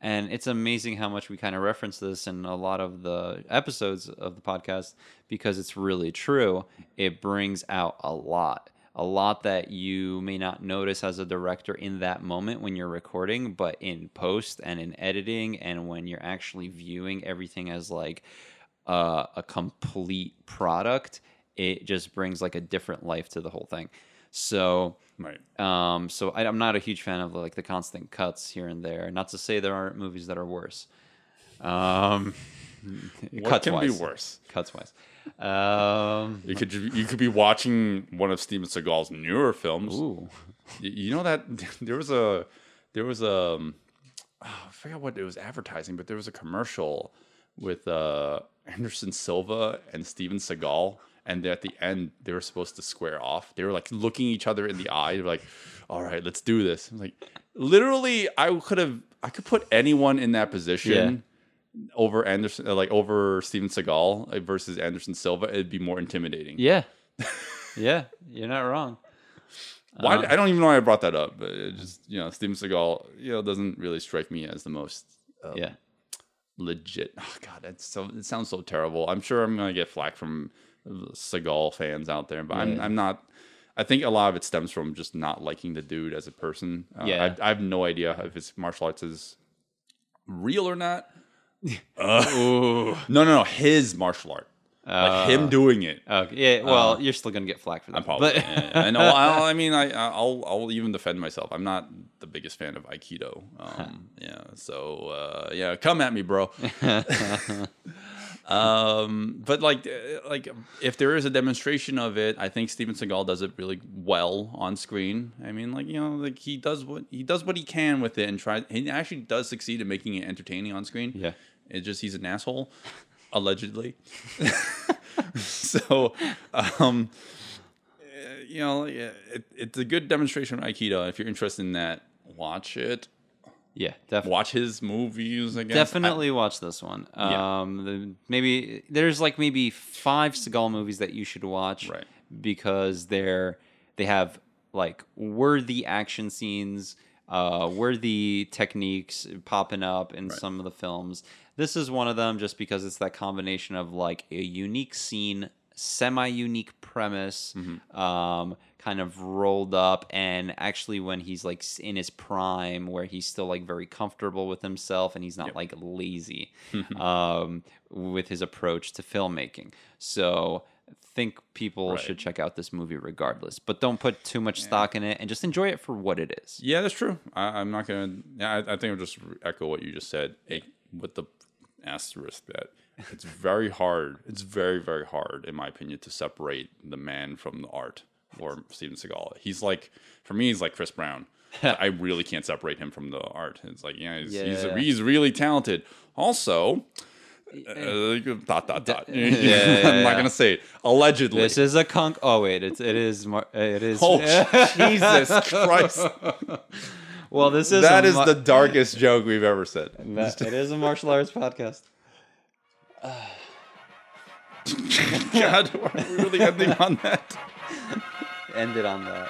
Speaker 3: And it's amazing how much we kind of reference this in a lot of the episodes of the podcast because it's really true. It brings out a lot. A lot that you may not notice as a director in that moment when you're recording, but in post and in editing, and when you're actually viewing everything as like uh, a complete product, it just brings like a different life to the whole thing. So,
Speaker 4: Right.
Speaker 3: um, so I, I'm not a huge fan of like the constant cuts here and there. Not to say there aren't movies that are worse. Um,
Speaker 4: What
Speaker 3: cuts
Speaker 4: can be
Speaker 3: wise.
Speaker 4: worse?
Speaker 3: Cuts wise. Um,
Speaker 4: You could you could be watching one of Steven Seagal's newer films.
Speaker 3: ooh,
Speaker 4: You know that there was a there was a oh, I forgot what it was advertising, but there was a commercial with uh, Anderson Silva and Steven Seagal, and at the end they were supposed to square off. They were like looking each other in the eye, They were like, "All right, let's do this." I'm like, literally, I could have I could put anyone in that position. Over Anderson, uh, like over Steven Seagal versus Anderson Silva, it'd be more intimidating.
Speaker 3: yeah, yeah, you're not wrong.
Speaker 4: Why?
Speaker 3: Uh,
Speaker 4: I don't even know why I brought that up, but it just you know, Steven Seagal, you know, doesn't really strike me as the most um,
Speaker 3: Yeah,
Speaker 4: legit. Oh God, it's so it sounds so terrible. I'm sure I'm gonna get flack from Seagal fans out there, but I'm I'm not. I think a lot of it stems from just not liking the dude as a person. Uh,
Speaker 3: Yeah.
Speaker 4: I, I have no idea if his martial arts is real or not. Uh, no, no, no. His martial art, like him doing it.
Speaker 3: Okay. Yeah. Well, you're still gonna get flack for that.
Speaker 4: I'm probably.
Speaker 3: But
Speaker 4: I know. I'll, I mean, I, I'll, I'll even defend myself. I'm not the biggest fan of Aikido. Um, yeah. So, uh, yeah, come at me, bro. um, but like, uh, like if there is a demonstration of it, I think Steven Seagal does it really well on screen. I mean, like you know, like he does what he does what he can with it, and tries. He actually does succeed in making it entertaining on screen.
Speaker 3: Yeah.
Speaker 4: It's just he's an asshole, allegedly. so, um, uh, you know, it, it's a good demonstration of Aikido. If you're interested in that, watch it.
Speaker 3: yeah, definitely.
Speaker 4: Watch his movies. I guess
Speaker 3: Definitely watch this one.
Speaker 4: Yeah.
Speaker 3: Um, the, maybe there's like maybe five Seagal movies that you should watch,
Speaker 4: Right.
Speaker 3: Because they're they have like worthy action scenes, uh, worthy techniques popping up in some of the films. This is one of them, just because it's that combination of like a unique scene, semi-unique premise,
Speaker 4: Mm-hmm.
Speaker 3: um, kind of rolled up, and actually when he's like in his prime, where he's still like very comfortable with himself and he's not like lazy um, with his approach to filmmaking. So. Think people should check out this movie regardless, but don't put too much stock in it and just enjoy it for what it is.
Speaker 4: Yeah, that's true. I, I'm not gonna. Yeah, I, I think I'll just echo what you just said. eh, with the asterisk that it's very hard. It's very very hard, in my opinion, to separate the man from the art for Steven Seagal. He's like, for me, he's like Chris Brown. I really can't separate him from the art. It's like, yeah, he's he's,
Speaker 3: Yeah.
Speaker 4: he's really talented. Also. Uh, dot dot dot. I'm
Speaker 3: yeah,
Speaker 4: not gonna say it. Allegedly.
Speaker 3: This is a conk. Oh wait, it's it is mar- it is.
Speaker 4: oh Jesus Christ!
Speaker 3: Well, this is
Speaker 4: that is the darkest joke we've ever said.
Speaker 3: that- it is a martial arts podcast.
Speaker 4: God, are we really ending on that?
Speaker 3: Ended on that.